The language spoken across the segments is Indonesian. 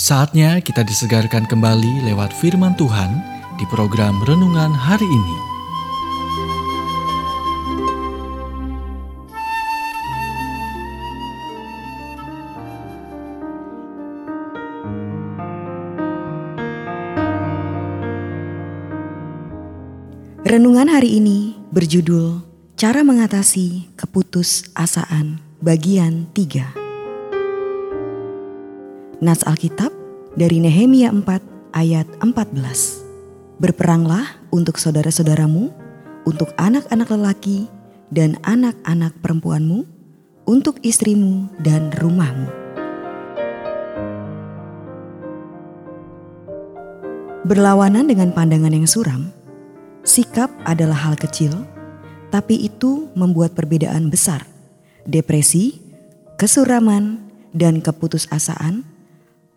Saatnya kita disegarkan kembali lewat firman Tuhan di program renungan hari ini. Renungan hari ini berjudul Cara Mengatasi Keputusasaan bagian 3. Nas Alkitab dari Nehemia 4 ayat 14. Berperanglah untuk saudara-saudaramu, untuk anak-anak lelaki dan anak-anak perempuanmu, untuk istrimu dan rumahmu. Berlawanan dengan pandangan yang suram, sikap adalah hal kecil, tapi itu membuat perbedaan besar. Depresi, kesuraman, dan keputusasaan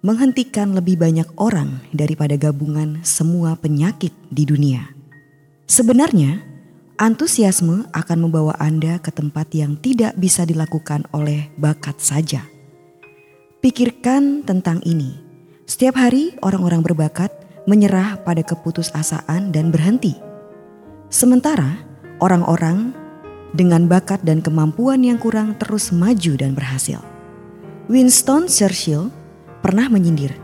menghentikan lebih banyak orang daripada gabungan semua penyakit di dunia. Sebenarnya, antusiasme akan membawa Anda ke tempat yang tidak bisa dilakukan oleh bakat saja. Pikirkan tentang ini. Setiap hari orang-orang berbakat menyerah pada keputusasaan dan berhenti. Sementara orang-orang dengan bakat dan kemampuan yang kurang terus maju dan berhasil. Winston Churchill pernah menyindir,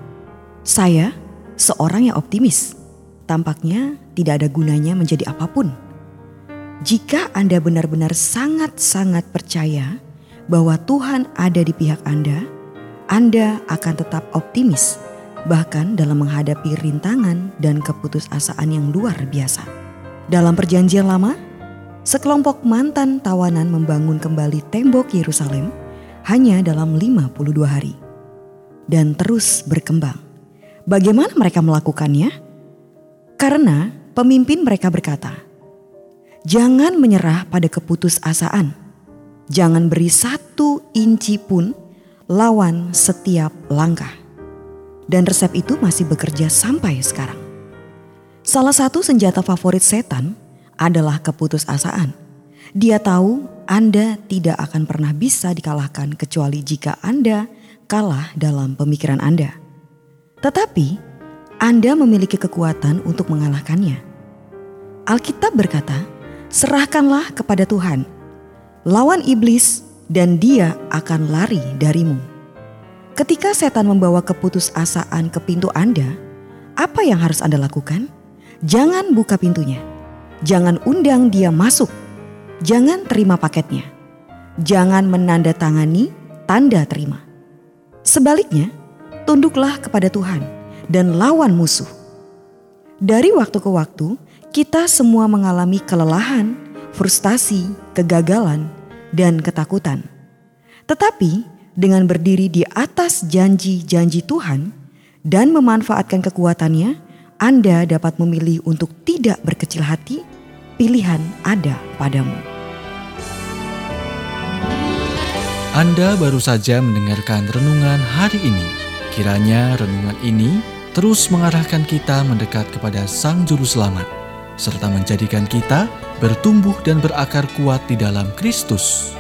"Saya seorang yang optimis. Tampaknya tidak ada gunanya menjadi apa pun." Jika Anda benar-benar sangat-sangat percaya bahwa Tuhan ada di pihak Anda, Anda akan tetap optimis, bahkan dalam menghadapi rintangan dan keputusasaan yang luar biasa. Dalam Perjanjian Lama, sekelompok mantan tawanan membangun kembali tembok Yerusalem hanya dalam 52 hari dan terus berkembang. Bagaimana mereka melakukannya? Karena pemimpin mereka berkata, "Jangan menyerah pada keputusasaan. Jangan beri satu inci pun lawan setiap langkah." Dan resep itu masih bekerja sampai sekarang. Salah satu senjata favorit setan adalah keputusasaan. Dia tahu Anda tidak akan pernah bisa dikalahkan kecuali jika Anda kalah dalam pemikiran Anda. Tetapi Anda memiliki kekuatan untuk mengalahkannya. Alkitab berkata, "Serahkanlah kepada Tuhan, lawan iblis, dan dia akan lari darimu." Ketika setan membawa keputusasaan ke pintu Anda, apa yang harus Anda lakukan? Jangan buka pintunya. Jangan undang dia masuk. Jangan terima paketnya. Jangan menandatangani tanda terima. Sebaliknya, tunduklah kepada Tuhan dan lawan musuh. Dari waktu ke waktu, kita semua mengalami kelelahan, frustasi, kegagalan, dan ketakutan. Tetapi dengan berdiri di atas janji-janji Tuhan dan memanfaatkan kekuatannya, Anda dapat memilih untuk tidak berkecil hati. Pilihan ada padamu. Anda baru saja mendengarkan renungan hari ini. Kiranya renungan ini terus mengarahkan kita mendekat kepada Sang Juru Selamat, serta menjadikan kita bertumbuh dan berakar kuat di dalam Kristus.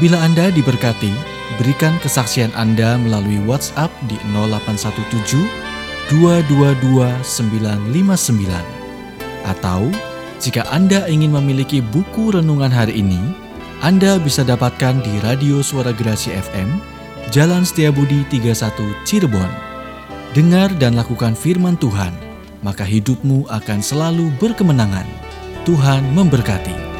Bila Anda diberkati, berikan kesaksian Anda melalui WhatsApp di 0817 222 959 atau jika Anda ingin memiliki buku renungan hari ini, anda bisa dapatkan di Radio Suara Gerasi FM, Jalan Setiabudi 31 Cirebon. Dengar dan lakukan firman Tuhan, maka hidupmu akan selalu berkemenangan. Tuhan memberkati.